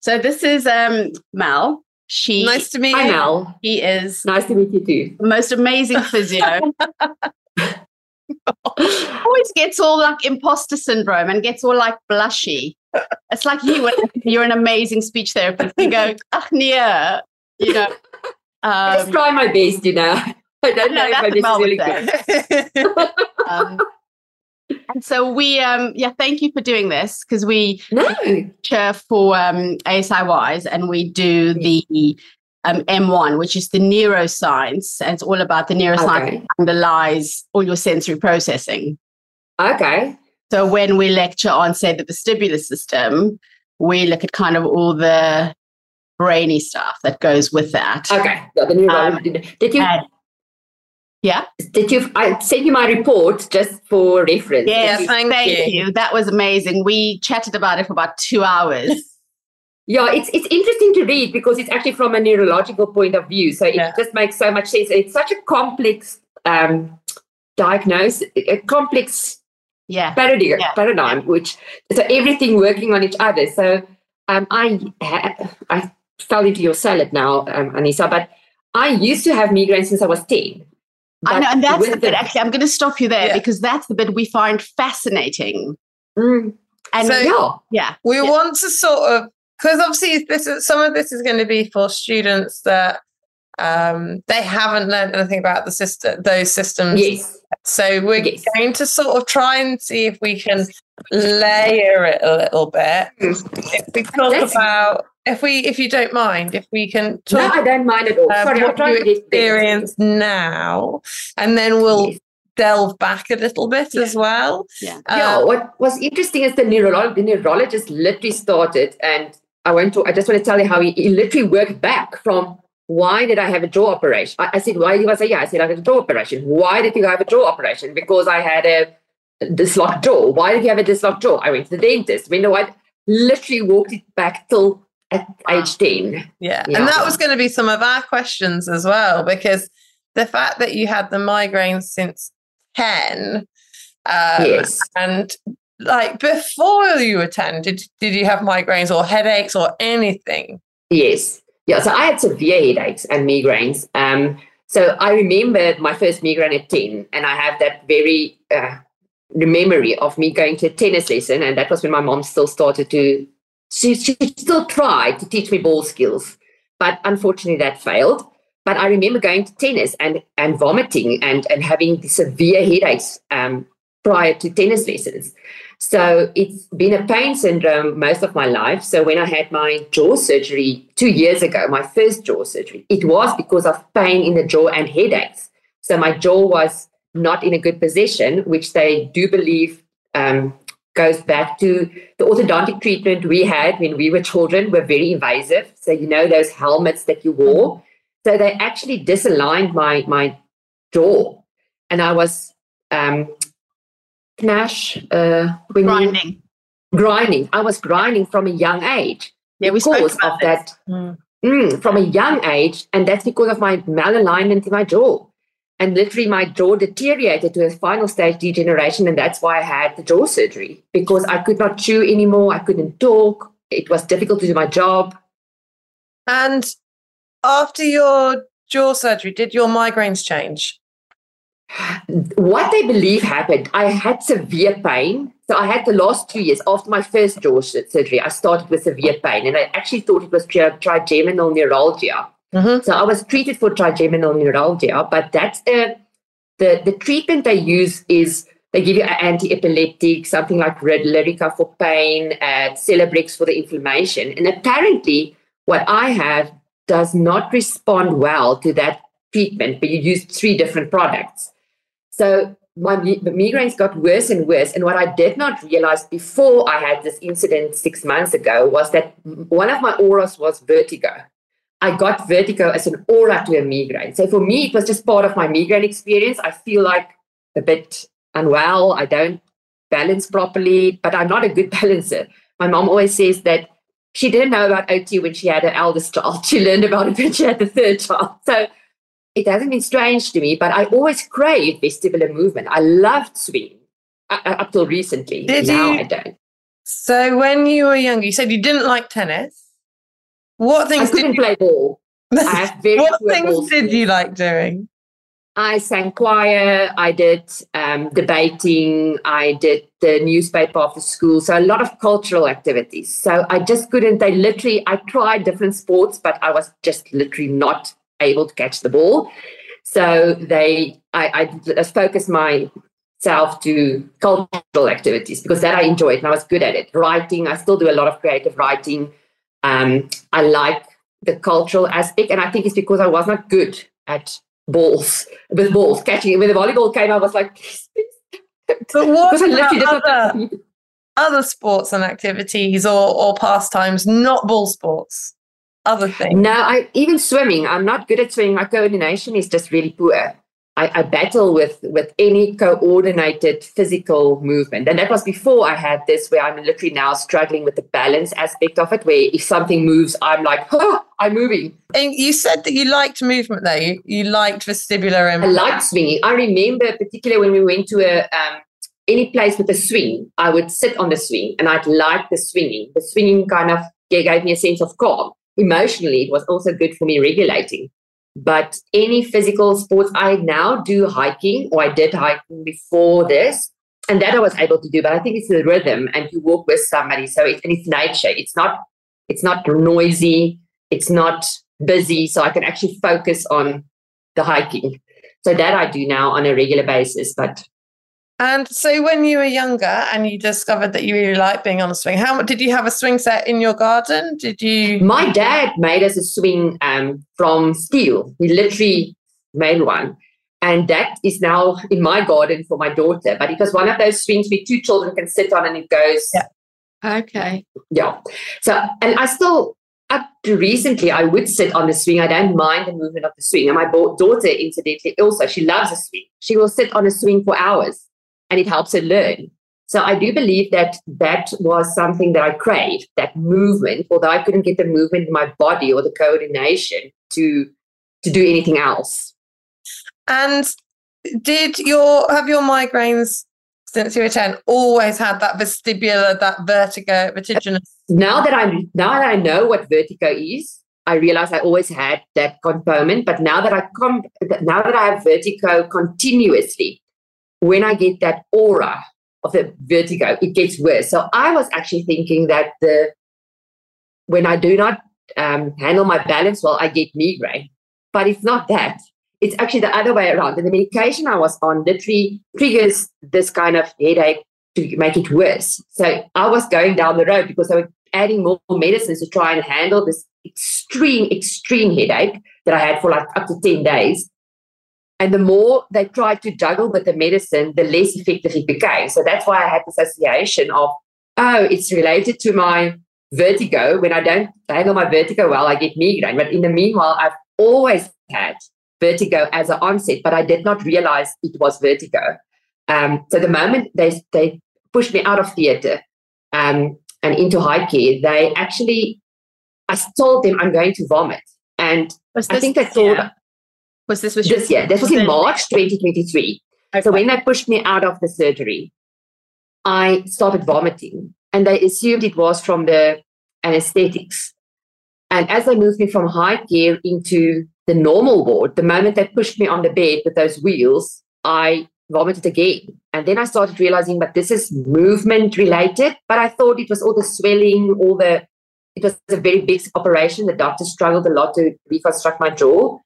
So this is um, Mel. She Nice to meet Hi, you. Mel. he is Nice to meet you too. the most amazing physio. Always gets all like imposter syndrome and gets all like blushy. It's like you when you're an amazing speech therapist. You go, ach nee, you know. I just Um, try my best, you know. I don't No, know if that's I'm what Mel would necessarily good. um, and so we um yeah, thank you for doing this because we No. chair for um, ASIYs, and we do the um, M1, which is the neuroscience, and it's all about the neuroscience Okay. that underlies all your sensory processing. Okay. So when we lecture on, say, the vestibular system, we look at kind of all the brainy stuff that goes with that. Okay. Yeah, the neurology. Um, did you and- yeah. did you I sent you my report just for reference? Yes. Yeah, thank you. you. That was amazing. We chatted about it for about two hours. Yeah, it's it's interesting to read because it's actually from a neurological point of view. So it Yeah. just makes so much sense. It's such a complex um, diagnose, a complex yeah. paradigm, Yeah. paradigm, which so everything working on each other. So um, I I fell into your salad now, um, Aniesa, but I used to have migraine since I was ten. I know, and that's the bit. Actually, I'm going to stop you there Yeah. because that's the bit we find fascinating. Mm, And So- yeah, yeah, we Yeah. want to sort of because obviously this is, some of this is going to be for students that um, they haven't learned anything about the system, those systems. yes, So we're Yes. going to sort of try and see if we can layer it a little bit. Mm. If we talk Let's- about, if we, if you don't mind, if we can no, talk I don't mind at all. about Sorry, I'm what you experience now, and then we'll Yes. delve back a little bit as well. Yeah. yeah, Um, what was interesting is the neurologist, the neurologist literally started, and I went to. I just want to tell you how he, he literally worked back from why did I have a jaw operation? I, I said, why did you say yeah? I said I had a jaw operation. Why did you have a jaw operation? Because I had a dislocked jaw. Why did you have a dislocked jaw? I went to the dentist. You know I Literally walked it back till at age ten. Yeah. Yeah. And that was going to be some of our questions as well, because the fact that you had the migraines since 10, um, yes. and like before you were 10, did, did you have migraines or headaches or anything? Yes. Yeah. So I had severe headaches and migraines. Um, so I remember my first migraine at 10, and I have that very uh, memory of me going to a tennis lesson. And that was when my mom still started to, she, she still tried to teach me ball skills, but unfortunately that failed. But I remember going to tennis and, and vomiting and, and having severe headaches um, prior to tennis lessons. So it's been a pain syndrome most of my life. So when I had my jaw surgery two years ago, my first jaw surgery, it was because of pain in the jaw and headaches. So my jaw was not in a good position, which they do believe um, goes back to the orthodontic treatment we had when we were children were very invasive. So you know those helmets that you wore. So they actually disaligned my my jaw, and I was um, knash uh, when you- grinding. grinding. I was grinding from a young age Yeah, we spoke because about of this. that mm, from a young age, and that's because of my malalignment in my jaw. And literally, my jaw deteriorated to a final stage degeneration, and that's why I had the jaw surgery because I could not chew anymore. I couldn't talk. It was difficult to do my job. And after your jaw surgery, did your migraines change? What they believe happened, I had severe pain. So I had the last two years after my first jaw surgery, I started with severe pain, and I actually thought it was trigeminal neuralgia. Mhm. So I was treated for trigeminal neuralgia, but that's uh, the the treatment they use is they give you an anti-epileptic, something like red Lyrica for pain, uh, Celebrex for the inflammation, and apparently what I have does not respond well to that treatment. But you use three different products, so my migraines got worse and worse. And what I did not realize before I had this incident six months ago was that one of my auras was vertigo. I got vertigo as an aura to a migraine. So for me, it was just part of my migraine experience. I feel like a bit unwell. I don't balance properly, but I'm not a good balancer. My mom always says that she didn't know about OT when she had her eldest child. She learned about it when she had the third child. So it hasn't been strange to me, but I always craved vestibular movement. I loved swimming uh, uh, up till recently. Did now you- I don't. So when you were younger, you said you didn't like tennis. What things did couldn't you, play ball. I what things did you like doing? I sang choir, I did um, debating, I did the newspaper after school. So a lot of cultural activities. So I just couldn't, they literally, I tried different sports, but I was just literally not able to catch the ball. So they, I, I focused myself to cultural activities because that I enjoyed and I was good at it. Writing, I still do a lot of creative writing. Um, I like the cultural aspect, and I think it's because I was not good at balls with balls catching. When the volleyball came, I was like, But what because I literally about other, other sports and activities or, or pastimes, not ball sports? Other things. No, I even swimming. I'm not good at swimming. My coordination is just really poor. I, I battle with with any coordinated physical movement, and that was before I had this, where I'm literally now struggling with the balance aspect of it. Where if something moves, I'm like, oh, I'm moving. And you said that you liked movement though. You, you liked vestibular and I liked swinging. I remember particularly when we went to a um, any place with a swing, I would sit on the swing and I'd like the swinging. The swinging kind of gave me a sense of calm. Emotionally, it was also good for me regulating. But any physical sports, I now do hiking, or I did hiking before this, and that I was able to do. But I think it's the rhythm, and you walk with somebody, so it's, and it's nature. It's not, it's not noisy. It's not busy, so I can actually focus on the hiking. So that I do now on a regular basis. But And so when you were younger and you discovered that you really liked being on a swing, how did you have a swing set in your garden? Did you my dad made us a swing um, from steel. He literally made one. And that is now in my garden for my daughter. But it was one of those swings where two children can sit on and it goes, Yeah. Okay. yeah. So, and I still, up to recently, I would sit on the swing. I don't mind the movement of the swing. And my daughter, incidentally, also, she loves a swing. She will sit on a swing for hours and it helps her learn. So I do believe that that was something that I craved, that movement, although I couldn't get the movement in my body or the coordination to to do anything else. and did your have your migraines since you were 10 always had that vestibular, that vertigo, vertiginous? Now that I now that I know what vertigo is, I realize I always had that component. But now that I com- now that I have vertigo continuously, when I get that aura of the vertigo, it gets worse. So I was actually thinking that the when I do not um, handle my balance well, I get migraine. But it's not that. It's actually the other way around. And the medication I was on literally triggers this kind of headache to make it worse. So I was going down the road because I was adding more medicines to try and handle this extreme, extreme headache that I had for like up to 10 days. And the more they tried to juggle with the medicine, the less effective it became. So that's why I had this association of, oh, it's related to my vertigo. When I don't handle my vertigo well, I get migraine. But in the meanwhile, I've always had vertigo as an onset, but I did not realize it was vertigo. Um, so the moment they they pushed me out of theatre um, and into high care, they actually, I told them I'm going to vomit, and I think they thought yeah. Was this was this year. This was in March 2023. So when they pushed me out of the surgery, I started vomiting, and they assumed it was from the anesthetics. And as they moved me from high care into the normal ward, the moment they pushed me on the bed with those wheels, I vomited again. And then I started realizing, but this is movement related. But I thought it was all the swelling, all the, it was a very big operation. The doctor struggled a lot to reconstruct my jaw.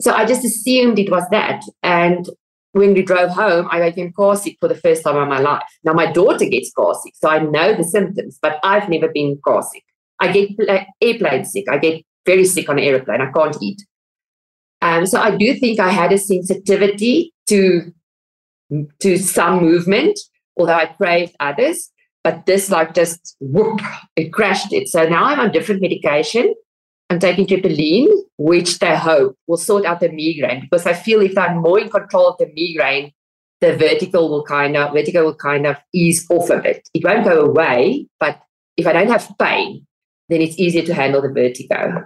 So I just assumed it was that. And when we drove home, I became car sick for the first time in my life. Now my daughter gets car sick, so I know the symptoms, but I've never been car sick. I get pla- airplane sick. I get very sick on an airplane. I can't eat. Um, so I do think I had a sensitivity to to some movement, although I craved others. But this, like, just whoop, it crashed it. So now I'm on different medication. I'm taking triptyline, which they hope will sort out the migraine because I feel if I'm more in control of the migraine, the vertical will kind of vertigo will kind of ease off a bit. It won't go away, but if I don't have pain, then it's easier to handle the vertigo.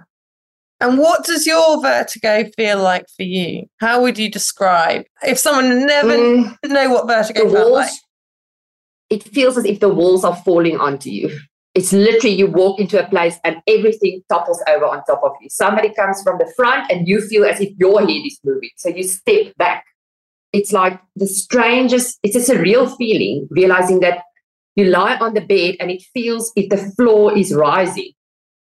And what does your vertigo feel like for you? How would you describe if someone never Mm, know what vertigo the felt walls, like? it feels as if the walls are falling onto you. It's literally you walk into a place and everything topples over on top of you. Somebody comes from the front and you feel as if your head is moving. So you step back. It's like the strangest, it's just a surreal feeling, realizing that you lie on the bed and it feels if the floor is rising,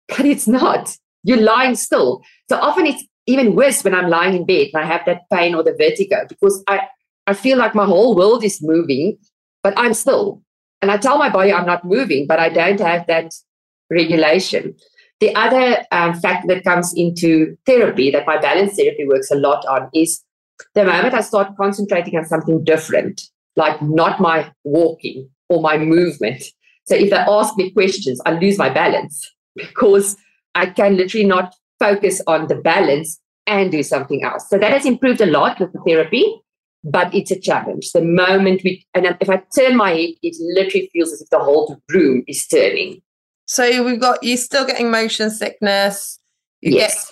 but it's not. You're lying still. So often it's even worse when I'm lying in bed and I have that pain or the vertigo because I, I feel like my whole world is moving, but I'm still. And I tell my body I'm not moving, but I don't have that regulation. The other um, factor that comes into therapy that my balance therapy works a lot on is the moment I start concentrating on something different, like not my walking or my movement. So if they ask me questions, I lose my balance because I can literally not focus on the balance and do something else. So that has improved a lot with the therapy but it's a challenge. The moment we, and if I turn my head, it literally feels as if the whole room is turning. So we've got you're still getting motion sickness. You yes.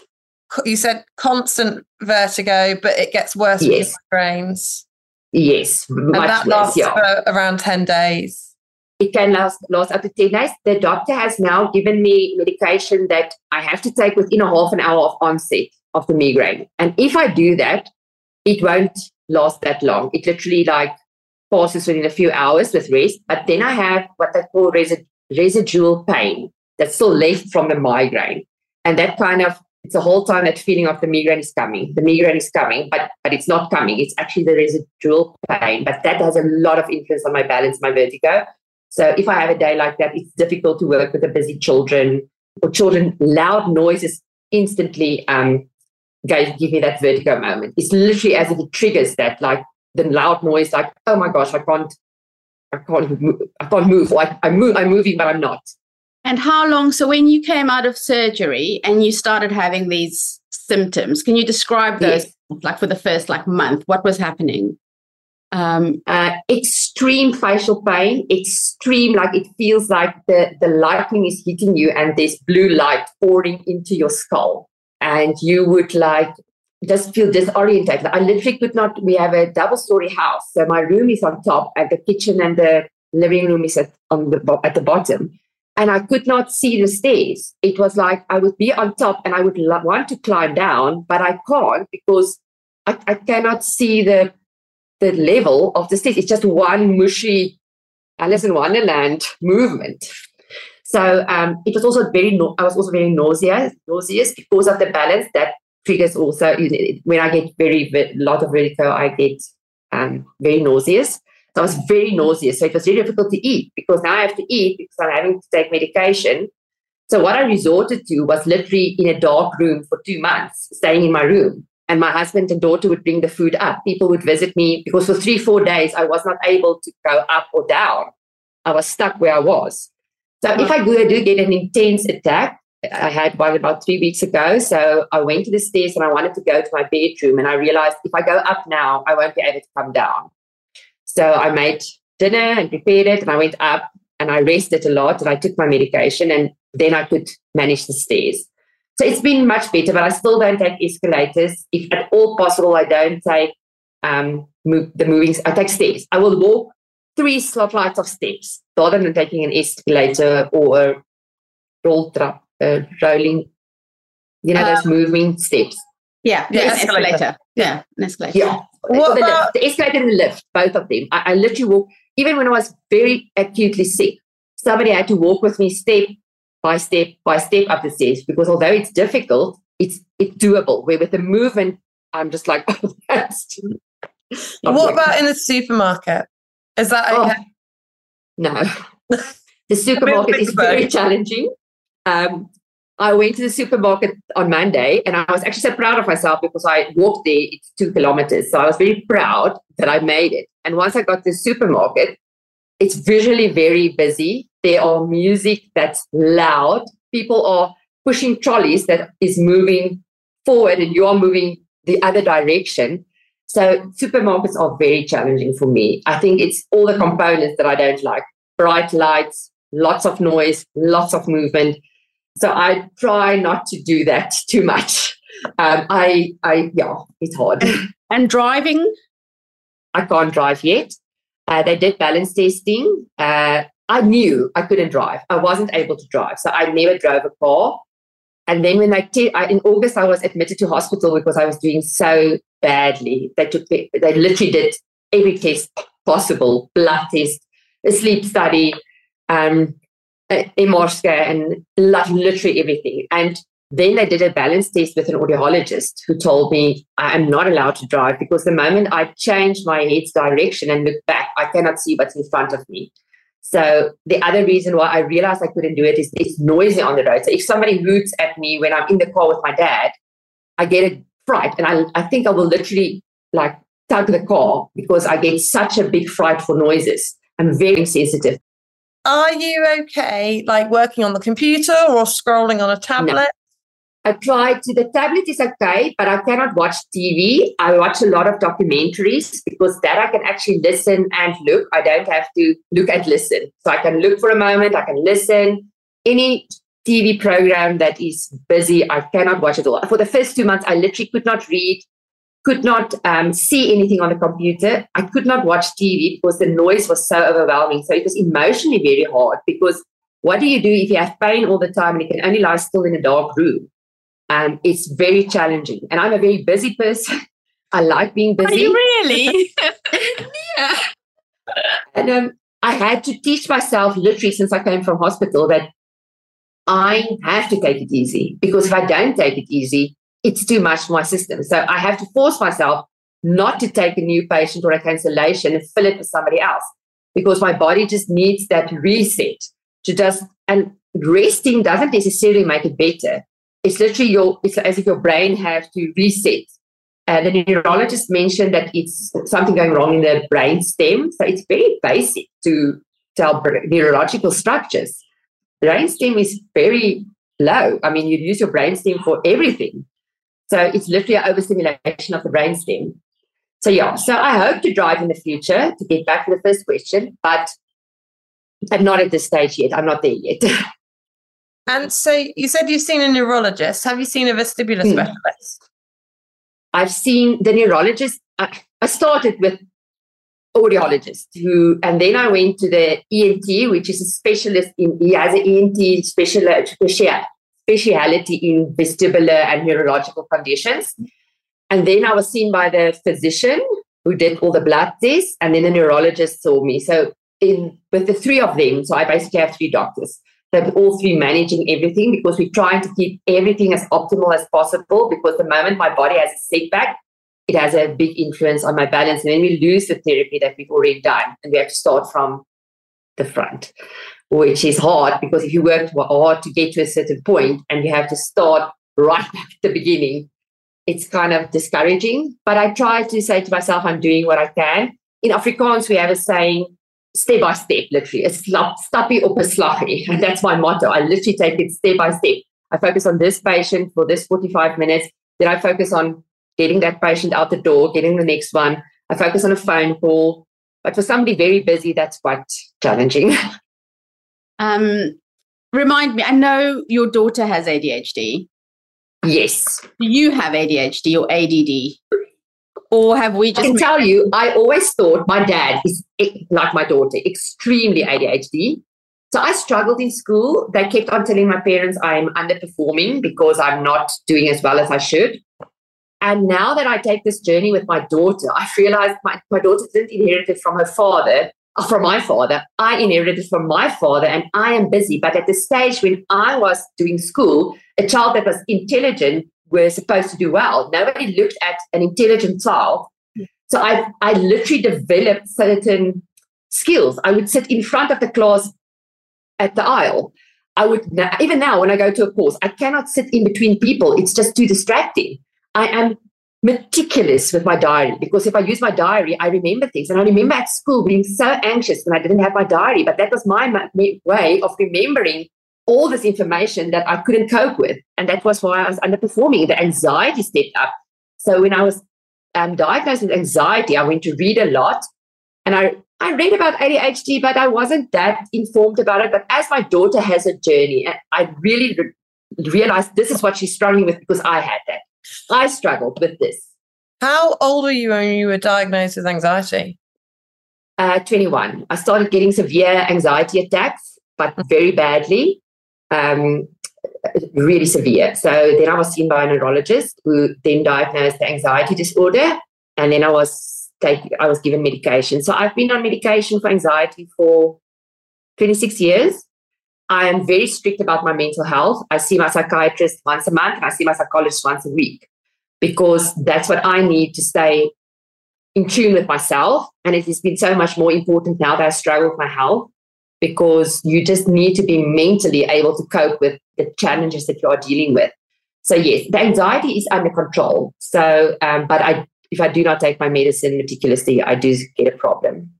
Get, you said constant vertigo, but it gets worse yes. with migraines. Yes, and that lasts yeah. for around ten days. It can last last up to ten days. The doctor has now given me medication that I have to take within a half an hour of onset of the migraine, and if I do that, it won't last that long. It literally like passes within a few hours with rest. But then I have what they call resi- residual pain that's still left from the migraine. And that kind of, it's the whole time that feeling of the migraine is coming. The migraine is coming, but, but it's not coming. It's actually the residual pain. But that has a lot of influence on my balance, my vertigo. So if I have a day like that, it's difficult to work with the busy children or children, loud noises instantly um, give me that vertigo moment. It's literally as if it triggers that, like the loud noise, like, oh my gosh, I can't, I can't, move, I can't move. Like I move, I'm moving, but I'm not. And how long? So when you came out of surgery and you started having these symptoms, can you describe those? Yes. Like for the first like month, what was happening? Um, uh, extreme facial pain, extreme, like it feels like the, the lightning is hitting you and there's blue light pouring into your skull and you would like just feel disorientated. I literally could not. We have a double story house, so my room is on top, and the kitchen and the living room is at on the at the bottom, and I could not see the stairs. It was like I would be on top, and I would want to climb down, but I can't because I, I cannot see the the level of the stairs. It's just one mushy Alice in Wonderland movement. So um, it was also very, I was also very nauseous, nauseous because of the balance that triggers also, when I get very, lot of vertigo, I get um, very nauseous. So I was very nauseous. So it was very difficult to eat because now I have to eat because I'm having to take medication. So what I resorted to was literally in a dark room for two months, staying in my room. And my husband and daughter would bring the food up. People would visit me because for three, four days, I was not able to go up or down. I was stuck where I was. So if I do, I do get an intense attack. I had one about three weeks ago. So I went to the stairs and I wanted to go to my bedroom. And I realized if I go up now, I won't be able to come down. So I made dinner and prepared it. And I went up and I rested a lot and I took my medication. And then I could manage the stairs. So it's been much better, but I still don't take escalators. If at all possible, I don't take um, move, the moving, I take stairs. I will walk three slot flights of steps rather than taking an escalator or a roll trap, uh, rolling, you know, um, those moving steps. Yeah, the escalator. escalator. Yeah, an escalator. Yeah. What the, lift, the escalator and the lift, both of them. I, I literally walk, even when I was very acutely sick, somebody had to walk with me step by step by step up the stairs because although it's difficult, it's it's doable. Where with the movement, I'm just like, oh, that's. What about in the supermarket? Is that oh, okay? Oh, no. the supermarket is very challenging. Um, I went to the supermarket on Monday and I was actually so proud of myself because I walked there, it's two kilometers. So I was very proud that I made it. And once I got to the supermarket, it's visually very busy. There are music that's loud. People are pushing trolleys that is moving forward and you're moving the other direction. So supermarkets are very challenging for me. I think it's all the components that I don't like. Bright lights, lots of noise, lots of movement. So I try not to do that too much. Um, I, I, yeah, it's hard. And driving? I can't drive yet. Uh, they did balance testing uh, I knew I couldn't drive. I wasn't able to drive. So I never drove a car. And then when te- I in August, I was admitted to hospital because I was doing so badly. They took the, they literally did every test possible, blood test, a sleep study, um, MR scan, and literally everything. And then they did a balance test with an audiologist who told me I am not allowed to drive because the moment I change my head's direction and look back, I cannot see what's in front of me. So the other reason why I realized I couldn't do it is it's noisy on the road. So if somebody hoots at me when I'm in the car with my dad, I get a fright and I, I think I will literally like tug the car because I get such a big fright for noises. I'm very sensitive. Are you okay, like working on the computer or scrolling on a tablet? I tried to, the tablet is okay, but I cannot watch TV. I watch a lot of documentaries because that I can actually listen and look. I don't have to look and listen. So I can look for a moment, I can listen. Any TV program that is busy, I cannot watch it all. For the first two months, I literally could not read, could not um, see anything on the computer. I could not watch TV because the noise was so overwhelming. So it was emotionally very hard because what do you do if you have pain all the time and you can only lie still in a dark room? Um, it's very challenging. And I'm a very busy person. I like being busy. Are you really? yeah. And um, I had to teach myself literally since I came from hospital that I have to take it easy because if I don't take it easy, it's too much for my system. So I have to force myself not to take a new patient or a cancellation and fill it with somebody else because my body just needs that reset to just, and resting doesn't necessarily make it better it's literally your it's as if your brain has to reset. And the neurologist mentioned that it's something going wrong in the brain stem. So it's very basic to tell neurological structures. Brain stem is very low. I mean, you use your brain stem for everything. So it's literally an overstimulation of the brain stem. So yeah, so I hope to drive in the future to get back to the first question, but I'm not at this stage yet. I'm not there yet. And so you said you've seen a neurologist. Have you seen a vestibular hmm. specialist? I've seen the neurologist. I, I started with audiologist who, and then I went to the ENT, which is a specialist in, he has an ENT special, special, speciality in vestibular and neurological conditions. And then I was seen by the physician who did all the blood tests, and then the neurologist saw me. So in with the three of them, so I basically have three doctors that all three managing everything because we're trying to keep everything as optimal as possible because the moment my body has a setback, it has a big influence on my balance. And then we lose the therapy that we've already done and we have to start from the front, which is hard because if you worked hard to get to a certain point and you have to start right back at the beginning, it's kind of discouraging. But I try to say to myself, I'm doing what I can. In Afrikaans, we have a saying, step by step, literally. A slap, stappie op slaggie. And that's my motto. I literally take it step by step. I focus on this patient for this 45 minutes. Then I focus on getting that patient out the door, getting the next one. I focus on a phone call. But for somebody very busy, that's quite challenging. um, remind me, I know your daughter has ADHD. Yes. Do you have ADHD or ADD? Or have we just. I can tell you, I always thought my dad is like my daughter, extremely ADHD. So I struggled in school. They kept on telling my parents I'm underperforming because I'm not doing as well as I should. And now that I take this journey with my daughter, I realized my, my daughter didn't inherit it from her father, uh, from my father. I inherited it from my father, and I am busy. But at the stage when I was doing school, a child that was intelligent were supposed to do well. Nobody looked at an intelligent child. So I, I literally developed certain skills. I would sit in front of the class at the aisle. I would, even now when I go to a course, I cannot sit in between people. It's just too distracting. I am meticulous with my diary because if I use my diary, I remember things. And I remember at school being so anxious when I didn't have my diary, but that was my way of remembering all this information that I couldn't cope with. And that was why I was underperforming. The anxiety stepped up. So when I was um, diagnosed with anxiety, I went to read a lot. And I, I read about ADHD, but I wasn't that informed about it. But as my daughter has a journey, I really re- realized this is what she's struggling with because I had that. I struggled with this. How old were you when you were diagnosed with anxiety? Uh, 21. I started getting severe anxiety attacks, but very badly, um, really severe. So then I was seen by a neurologist who then diagnosed the anxiety disorder, and then I was taking, I was given medication. So I've been on medication for anxiety for 26 years. I am very strict about my mental health. I see my psychiatrist once a month and I see my psychologist once a week because that's what I need to stay in tune with myself. And it has been so much more important now that I struggle with my health because you just need to be mentally able to cope with the challenges that you are dealing with. So yes, the anxiety is under control. So, um, but I, if I do not take my medicine meticulously, I do get a problem.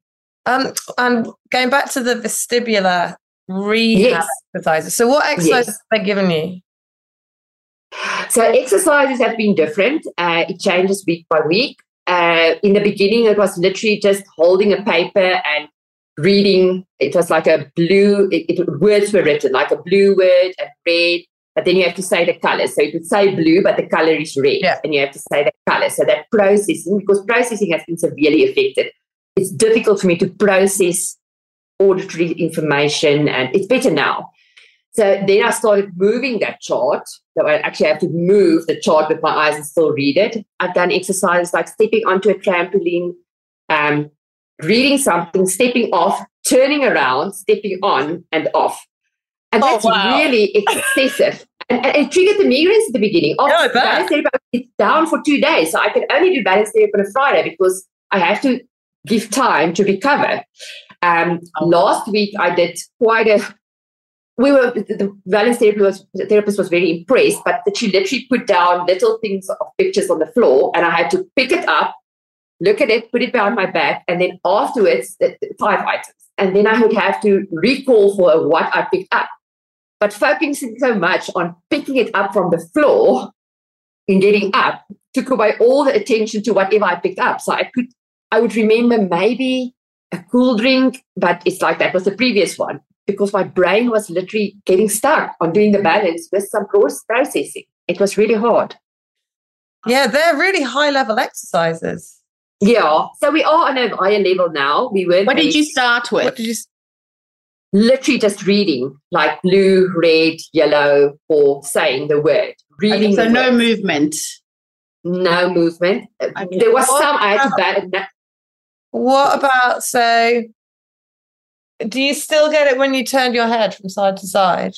Um, and going back to the vestibular rehab Yes. exercises. So, what exercises Yes. have they given you? So exercises have been different. Uh, it changes week by week. Uh, in the beginning, it was literally just holding a paper and reading. It was like a blue. It, it words were written like a blue word and red, but then you have to say the color. So it would say blue, but the color is red, Yeah. and you have to say the color. So that processing, because processing has been severely affected, it's difficult for me to process auditory information, and it's better now. So then I started moving that chart. So I actually have to move the chart with my eyes and still read it. I've done exercises like stepping onto a trampoline, um, reading something, stepping off, turning around, stepping on and off. And Oh, that's wow. really excessive. And, and it triggered the migraines at the beginning. Oh, I balance therapy, it's down for two days. So I can only do balance therapy on a Friday because I have to give time to recover. Um, Oh. last week I did quite a we were the the balance therapy was the therapist was very impressed, but that she literally put down little things of pictures on the floor, and I had to pick it up, look at it, put it behind my back, and then afterwards five items, and then I would have to recall for what I picked up. But focusing so much on picking it up from the floor and getting up took away all the attention to whatever I picked up. So I could I would remember maybe a cool drink, but it's like that was the previous one because my brain was literally getting stuck on doing the balance with some cross processing. It was really hard. Yeah, they're really high level exercises. Yeah. So we are on a higher level now. We were What did you start with? What did you? s- literally just reading like blue, red, yellow, or saying the word. Reading Okay, so no word. movement. no movement. Okay. There was What some I had to about- What about so? Do you still get it when you turn your head from side to side?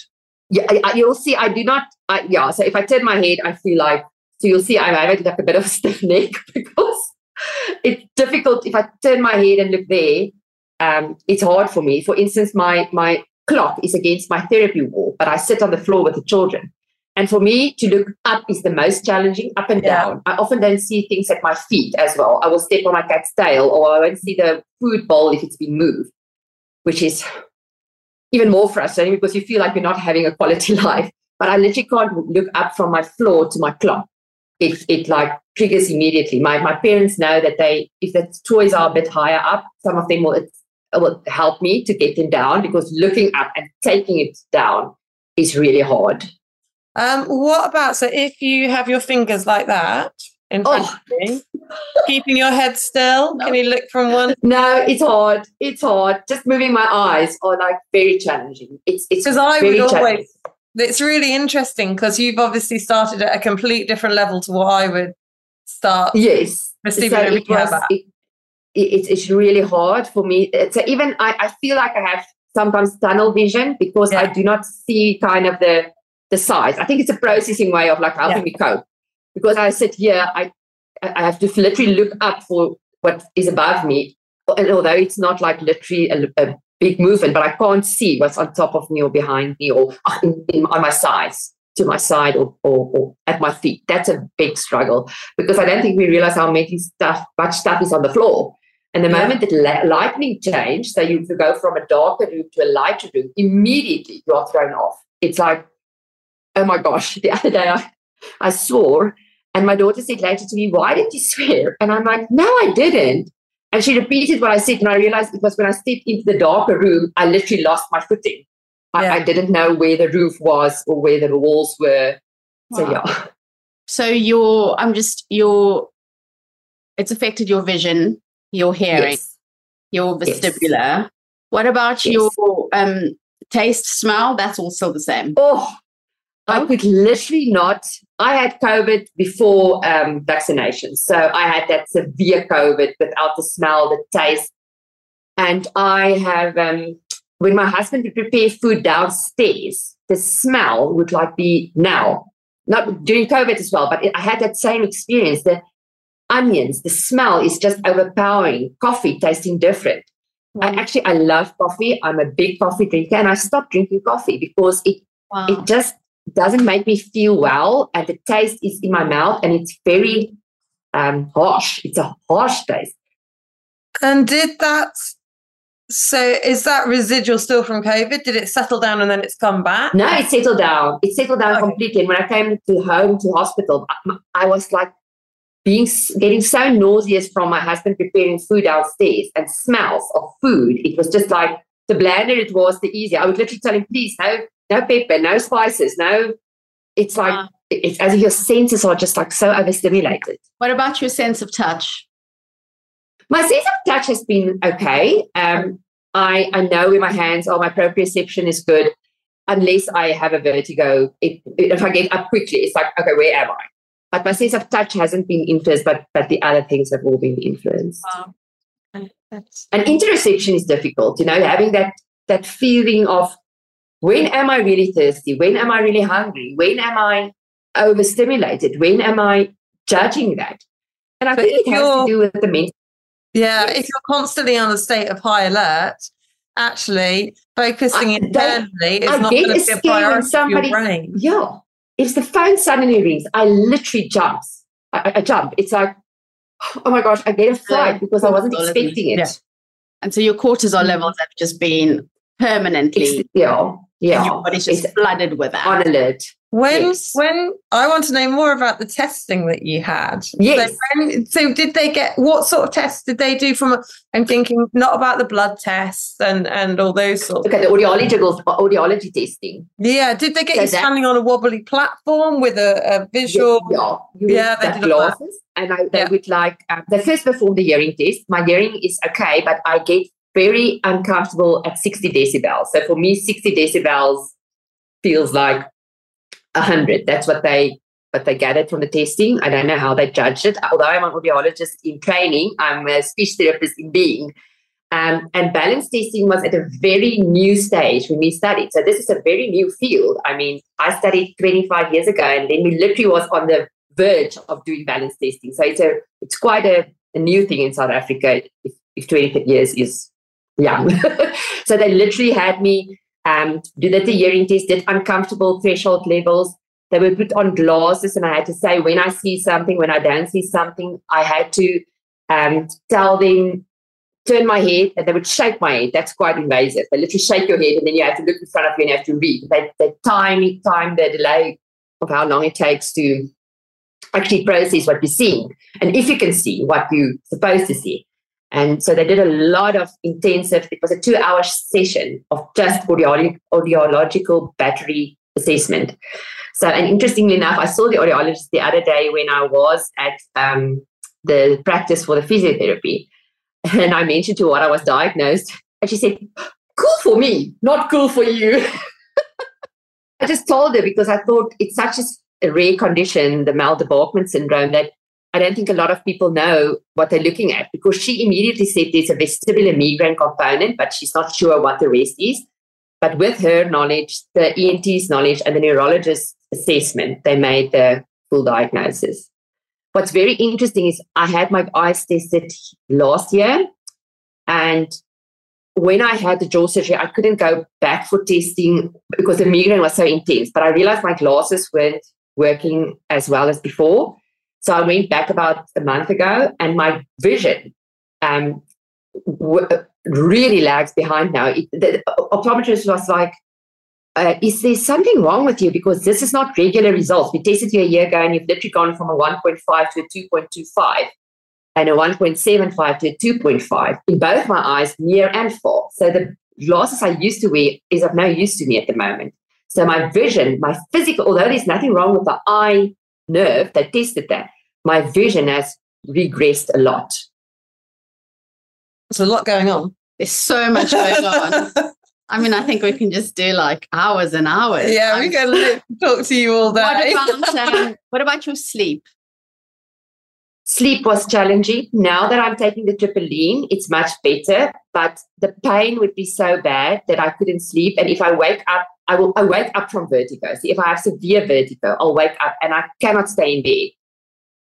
Yeah, I, I, you'll see. I do not. I, yeah. So if I turn my head, I feel like. So you'll see. I have like a bit of a stiff neck because it's difficult. If I turn my head and look there, um, it's hard for me. For instance, my my clock is against my therapy wall, but I sit on the floor with the children. And for me to look up is the most challenging, up and Yeah. down. I often don't see things at my feet as well. I will step on my cat's tail, or I won't see the food bowl if it's been moved, which is even more frustrating because you feel like you're not having a quality life. But I literally can't look up from my floor to my clock. It it like triggers immediately. My my parents know that they if the toys are a bit higher up, some of them will will help me to get them down because looking up and taking it down is really hard. Um, what about so if you have your fingers like that in front Oh. keeping your head still? No. Can you look from one? No, it's hard. It's hard. Just moving my eyes are like very challenging. It's it's Because I would always. It's really interesting because you've obviously started at a complete different level to what I would start. Yes. So it was, it, it, it's, really hard for me. So even I, I feel like I have sometimes tunnel vision because I do not see kind of the the size. I think it's a processing way of like helping me cope. Because I sit here, I I have to literally look up for what is above me. And although it's not like literally a, a big movement, but I can't see what's on top of me or behind me or uh, in, in, on my sides, to my side or, or, or at my feet. That's a big struggle because I don't think we realize how many stuff, much stuff is on the floor. And the Yeah. moment that li- lightning change, so you go from a darker room to a lighter room, immediately you are thrown off. It's like, oh my gosh, the other day I, I swore and my daughter said later to me, why did you swear? And I'm like, no, I didn't. And she repeated what I said, and I realized it was when I stepped into the darker room, I literally lost my footing. I, Yeah. I didn't know where the roof was or where the walls were. So Wow. yeah, So your, I'm just your, it's affected your vision, your hearing. yes, your Yes. vestibular. What about Yes. your um, taste, smell? That's also the same. Oh, I could literally not. I had COVID before um, vaccination. So I had that severe COVID without the smell, the taste. And I have, um, when my husband would prepare food downstairs, the smell would like be now, not during COVID as well, but I had that same experience. The onions, the smell is just overpowering. Coffee tasting different. I actually, I love coffee. I'm a big coffee drinker and I stopped drinking coffee because it Wow. it just doesn't make me feel well and the taste is in my mouth and it's very um, harsh it's a harsh taste And did that? So is that residual still from COVID? Did it settle down and then it's come back? no it settled down it settled down Okay. completely and when i came to home to hospital I, I was like being getting so nauseous from my husband preparing food downstairs and smells of food it was just like the blander it was the easier i would literally tell him please no no pepper no spices no it's like Wow. it's as if your senses are just like so overstimulated What about your sense of touch? My sense of touch has been okay. Um, I, I know where my hands are. My proprioception is good, unless I have a vertigo. If, if I get up quickly, it's like, okay, where am I? But my sense of touch hasn't been influenced, but, but the other things have all been influenced. That's And interoception is difficult, you know, having that that feeling of when am I really thirsty? When am I really hungry? When am I overstimulated? When am I judging that? And I But think it has to do with the mental. Yeah, Yes. if you're constantly on a state of high alert, actually focusing I- internally is I not going to be a priority somebody- your brain. Yeah. If the phone suddenly rings, I literally jumps. I, I- I jump. It's like, oh my gosh, I get a fright because I wasn't cortisol, isn't it? expecting it. Yeah. and so your cortisol Mhm. levels have just been permanently. It's, yeah. Yeah. Your body's just It's flooded with that. on alert. When Yes. when I want to know more about the testing that you had. Yes. So, when, so did they get what sort of tests did they do from? I'm thinking not about the blood tests and and all those sorts. Okay, the audiological audiology testing. Yeah, did they get So you that- standing on a wobbly platform with a, a visual? Yeah, you Yeah, they did glasses, and I, they Yeah. would like. Um, they first perform the hearing test. My hearing is okay, but I get very uncomfortable at 60 decibels. So for me, 60 decibels feels like a hundred. That's what they what they gathered from the testing. I don't know how they judged it. Although I'm an audiologist in training, I'm a speech therapist in being. Um, and balance testing was at a very new stage when we studied. So this is a very new field. I mean, I studied 25 years ago, and then we literally was on the verge of doing balance testing. So it's a it's quite a, a new thing in South Africa. If, if 20 years is young, so they literally had me um, do the hearing test, did uncomfortable threshold levels. They were put on glasses, and I had to say when I see something, when I don't see something, I had to um, tell them turn my head and they would shake my head. That's quite invasive. They literally shake your head and then you have to look in front of you and you have to read. They, they time time the delay of how long it takes to actually process what you're seeing. And if you can see what you're supposed to see. And so they did a lot of intensive, it was a two hour session of just audiolo- audiological battery assessment. So, and interestingly enough, I saw the audiologist the other day when I was at um, the practice for the physiotherapy. And I mentioned to what I was diagnosed. And she said, Cool for me, not cool for you. I just told her because I thought it's such a rare condition, the Mal Bachman syndrome, that I don't think a lot of people know what they're looking at because she immediately said there's a vestibular migraine component, but she's not sure what the rest is. But with her knowledge, the ENT's knowledge, and the neurologist's assessment, they made the full diagnosis. What's very interesting is I had my eyes tested last year, and when I had the jaw surgery, I couldn't go back for testing because the migraine was so intense. But I realized my glasses weren't working as well as before. So I went back about a month ago, and my vision um, w- really lags behind now. It, the optometrist was like, uh, "Is there something wrong with you? Because this is not regular results. We tested you a year ago, and you've literally gone from a 1.5 to a 2.25." and a 1.75 to a 2.5 in both my eyes, near and far. So the glasses I used to wear is of no use to me at the moment. So my vision, my physical, although there's nothing wrong with the eye nerve, they tested that, my vision has regressed a lot. There's a lot going on. There's so much going on. I mean, I think we can just do like hours and hours. yeah, I'm- we can talk to you all day. What about, um, what about your sleep? Sleep was challenging. Now that I'm taking the triptyline, it's much better. But the pain would be so bad that I couldn't sleep. And if I wake up, I will I wake up from vertigo. So if I have severe vertigo, I'll wake up and I cannot stay in bed.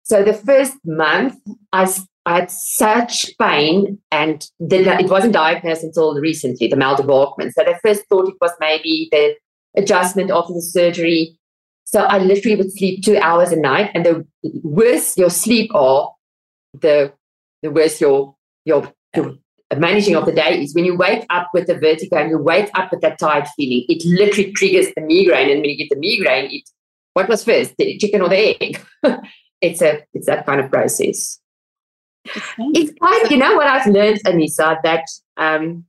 So the first month, I had such pain, and then it wasn't diagnosed until recently, the maldevelopment. So they first thought it was maybe the adjustment after the surgery. So I literally would sleep two hours a night, and the worse your sleep are, the the worse your your, your managing of the day is. When you wake up with the vertigo and you wake up with that tired feeling, it literally triggers the migraine. And when you get the migraine, it what was first, the chicken or the egg? it's a it's that kind of process. It's quite, you know what I've learned, Aniesa, that um,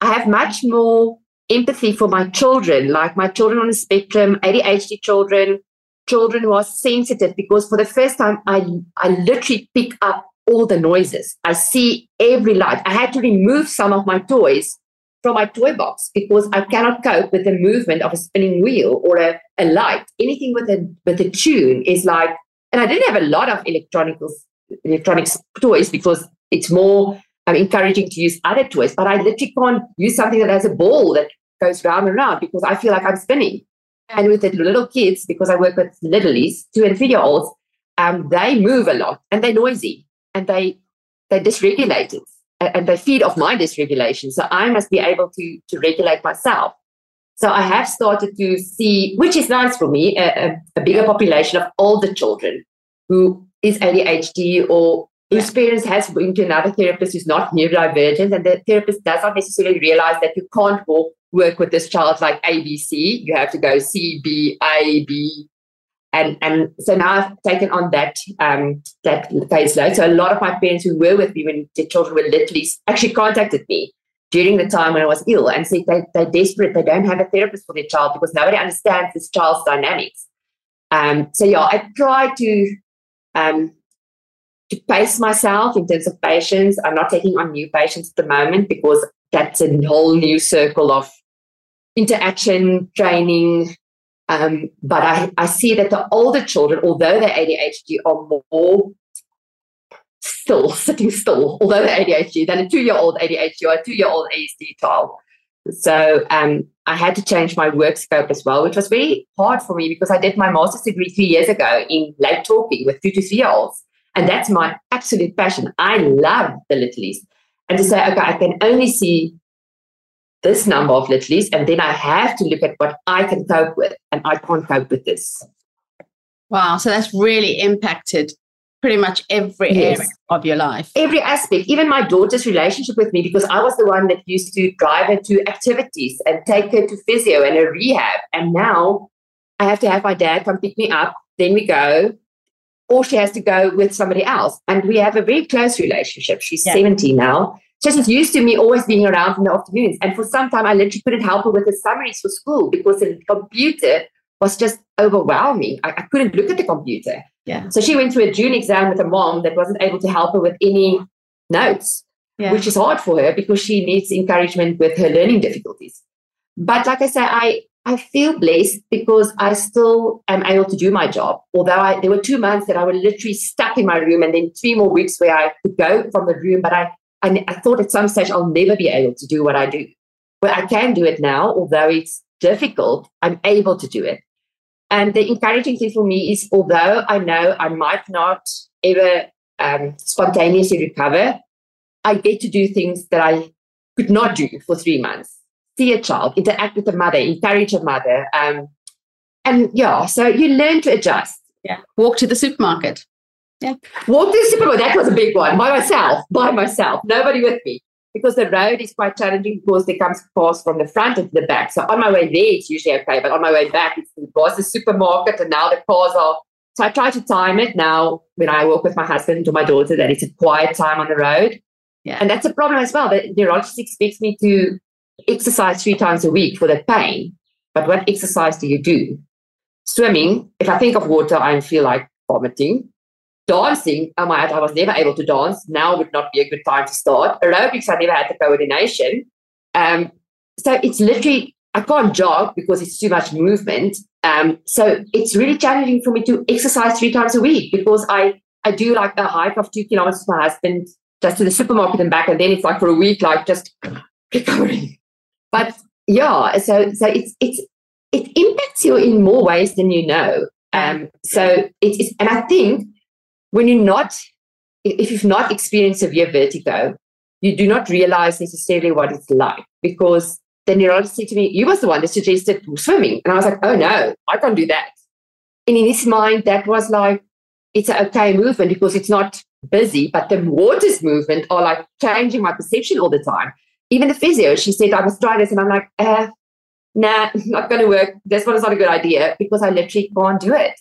I have much more empathy for my children, like my children on the spectrum, ADHD children, children who are sensitive, because for the first time, I, I literally pick up all the noises. I see every light. I had to remove some of my toys from my toy box because I cannot cope with the movement of a spinning wheel or a, a light. Anything with a with a tune is like, and I didn't have a lot of electronicals electronics toys because it's more um, encouraging to use other toys. But I literally can't use something that has a ball that goes round and round because I feel like I'm spinning. And with the little kids, because I work with littlies, two and three year olds, um, they move a lot and they're noisy and they they're dysregulated a- and they feed off my dysregulation. So I must be able to to regulate myself. So I have started to see, which is nice for me, a, a, bigger population of older children who is ADHD or whose parents has been to another therapist who's not neurodivergent, and the therapist does not necessarily realize that you can't work with this child like ABC. You have to go C, B, A, B. And, and so now I've taken on that um, that caseload. So a lot of my parents who were with me when the children were literally actually contacted me during the time when I was ill and said they, they're desperate. They don't have a therapist for their child because nobody understands this child's dynamics. Um, so yeah, I try to um, to pace myself in terms of patients. I'm not taking on new patients at the moment because that's a whole new circle of interaction, training. Um, but I, I see that the older children, although they're ADHD, are more still sitting still, although they're ADHD, than a two-year-old ADHD or a two-year-old ASD child. So um, I had to change my work scope as well, which was very hard for me because I did my master's degree three years ago in late talking with two to three year olds. And that's my absolute passion. I love the littlies. And to say, okay, I can only see this number of littlies, and then I have to look at what I can cope with, and I can't cope with this. Wow. So that's really impacted pretty much every Yes. area of your life. every aspect, even my daughter's relationship with me, because I was the one that used to drive her to activities and take her to physio and a rehab. And now I have to have my dad come pick me up, then we go, or she has to go with somebody else. And we have a very close relationship. She's Yeah. 70 now. She's used to me always being around in the afternoons. And for some time, I literally couldn't help her with the summaries for school because the computer was just overwhelming. I, I couldn't look at the computer. Yeah. So she went through a June exam with a mom that wasn't able to help her with any notes, Yeah. which is hard for her because she needs encouragement with her learning difficulties. But like I say, I I feel blessed because I still am able to do my job. Although I, there were two months that I was literally stuck in my room, and then three more weeks where I could go from the room. But I, I, I thought at some stage I'll never be able to do what I do. But I can do it now, although it's difficult. I'm able to do it. And the encouraging thing for me is, although I know I might not ever um, spontaneously recover, I get to do things that I could not do for three months. See a child, interact with a mother, encourage a mother. Um, and yeah, so you learn to adjust. Yeah. Walk to the supermarket. Yeah. Walk to the supermarket, that was a big one, by myself, by myself, nobody with me. Because the road is quite challenging because there comes cars from the front and the back. So on my way there, it's usually okay. But on my way back, it's, it was the supermarket and now the cars are. So I try to time it now when I walk with my husband or my daughter that it's a quiet time on the road. Yeah. And that's a problem as well. The neurologist expects me to exercise three times a week for the pain. But what exercise do you do? Swimming, if I think of water, I feel like vomiting. Dancing, I might I was never able to dance. Now would not be a good time to start. Aerobics, I never had the coordination. Um, so it's literally I can't jog because it's too much movement. Um, so it's really challenging for me to exercise three times a week because I I do like a hike of two kilometers with my husband just to the supermarket and back, and then it's like for a week like just recovering. But yeah, so so it's it's it impacts you in more ways than you know. Um, so it's and I think when you're not if you've not experienced severe vertigo, you do not realize necessarily what it's like because the neurologist said to me, You was the one that suggested swimming. And I was like, Oh no, I can't do that. And in his mind, that was like, it's an okay movement because it's not busy, but the waters movement are like changing my perception all the time. Even the physio, she said, I was trying this, and I'm like, uh, nah, not going to work. This one is not a good idea because I literally can't do it.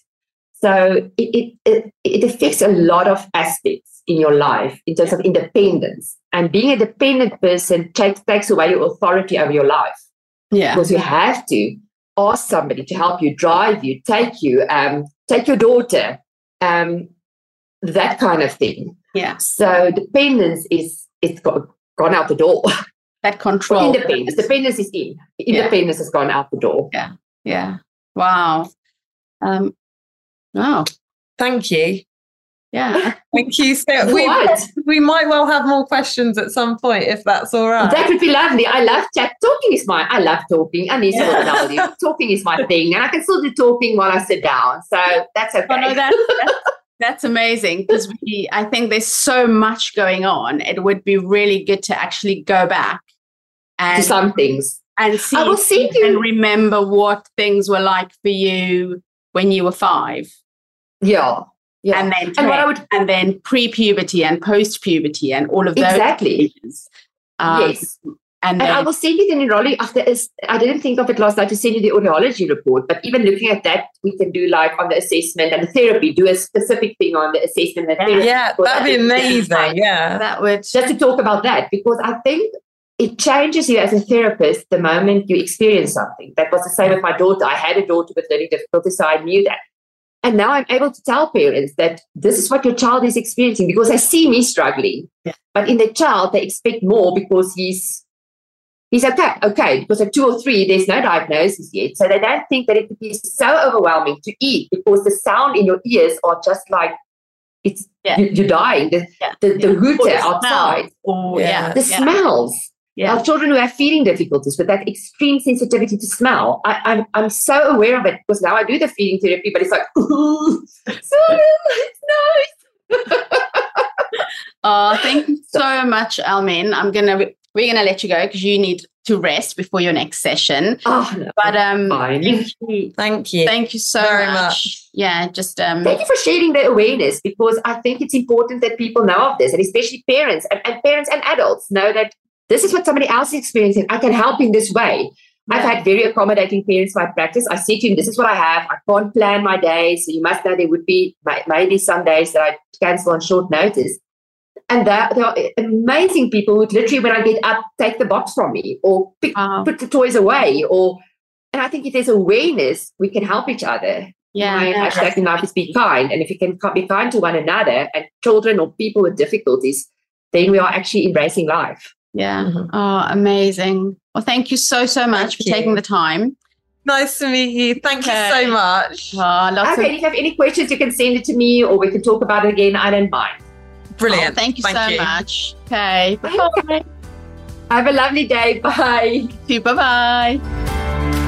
So it, it, it, affects a lot of aspects in your life in terms of independence. And being a dependent person takes, takes away your authority over your life. Yeah. Because you have to ask somebody to help you, drive you, take you, um, take your daughter, um, that kind of thing. Yeah. So dependence is it's got, gone out the door. That control. Independence. Dependence is in. Independence yeah. has gone out the door. Yeah. Yeah. Wow. Um, wow. Thank you. Yeah. Thank you. So we, we might well have more questions at some point if that's all right. That would be lovely. I love chat. Talking is my I love talking. I need tell you. Talking is my thing. And I can still do talking while I sit down. So that's okay. Oh, no, that's, that's, that's amazing because we I think there's so much going on. It would be really good to actually go back and to some things. And see I will see you and remember what things were like for you when you were five. Yeah. Yeah. And then and what I would and then pre-puberty and post-puberty and all of those exactly. Um, yes. And, and I will send you the neurology after I didn't think of it last night to send you the audiology report, but even looking at that, we can do like on the assessment and the therapy, do a specific thing on the assessment and therapy. Yeah, that'd be amazing. Yeah. That would just to talk about that because I think it changes you as a therapist the moment you experience something. That was the same with my daughter. I had a daughter with learning difficulties, so I knew that. And now I'm able to tell parents that this is what your child is experiencing because they see me struggling. Yeah. But in the child, they expect more because he's he's okay, okay. Because at two or three, there's no diagnosis yet. So they don't think that it could be so overwhelming to eat because the sound in your ears are just like it's yeah. you, are dying. The yeah. the, the, hooter outside. Or, yeah. The smells yeah. Our children who have feeding difficulties with that extreme sensitivity to smell. I, am I'm, I'm so aware of it because now I do the feeding therapy, but it's like, ooh, so it's nice. oh, thank you so much, Elmien. I'm gonna we're gonna let you go because you need to rest before your next session. Oh, no, but um, thank you. Thank you. Thank you so Very much. much. Yeah, just um, thank you for sharing the awareness because I think it's important that people know of this, and especially parents and, and parents and adults know that this is what somebody else is experiencing. I can help in this way. Yeah. I've had very accommodating parents in my practice. I say to him, this is what I have. I can't plan my days. So you must know there would be maybe some days that I cancel on short notice. And there, there are amazing people who literally, when I get up, take the box from me or pick, uh-huh. put the toys away. Or, and I think if there's awareness, we can help each other. Yeah, my yeah. hashtag in life is be kind. And if you can be kind to one another and children or people with difficulties, then we are actually embracing life. Yeah. Mm-hmm. Oh, amazing. Well, thank you so, so much thank for you. taking the time. Nice to meet you. Thank okay. you so much. Oh, lots okay, of- if you have any questions, you can send it to me or we can talk about it again. I don't mind. Brilliant. Oh, thank you thank so you. much. Okay. Bye. Have a lovely day. Bye. Bye bye.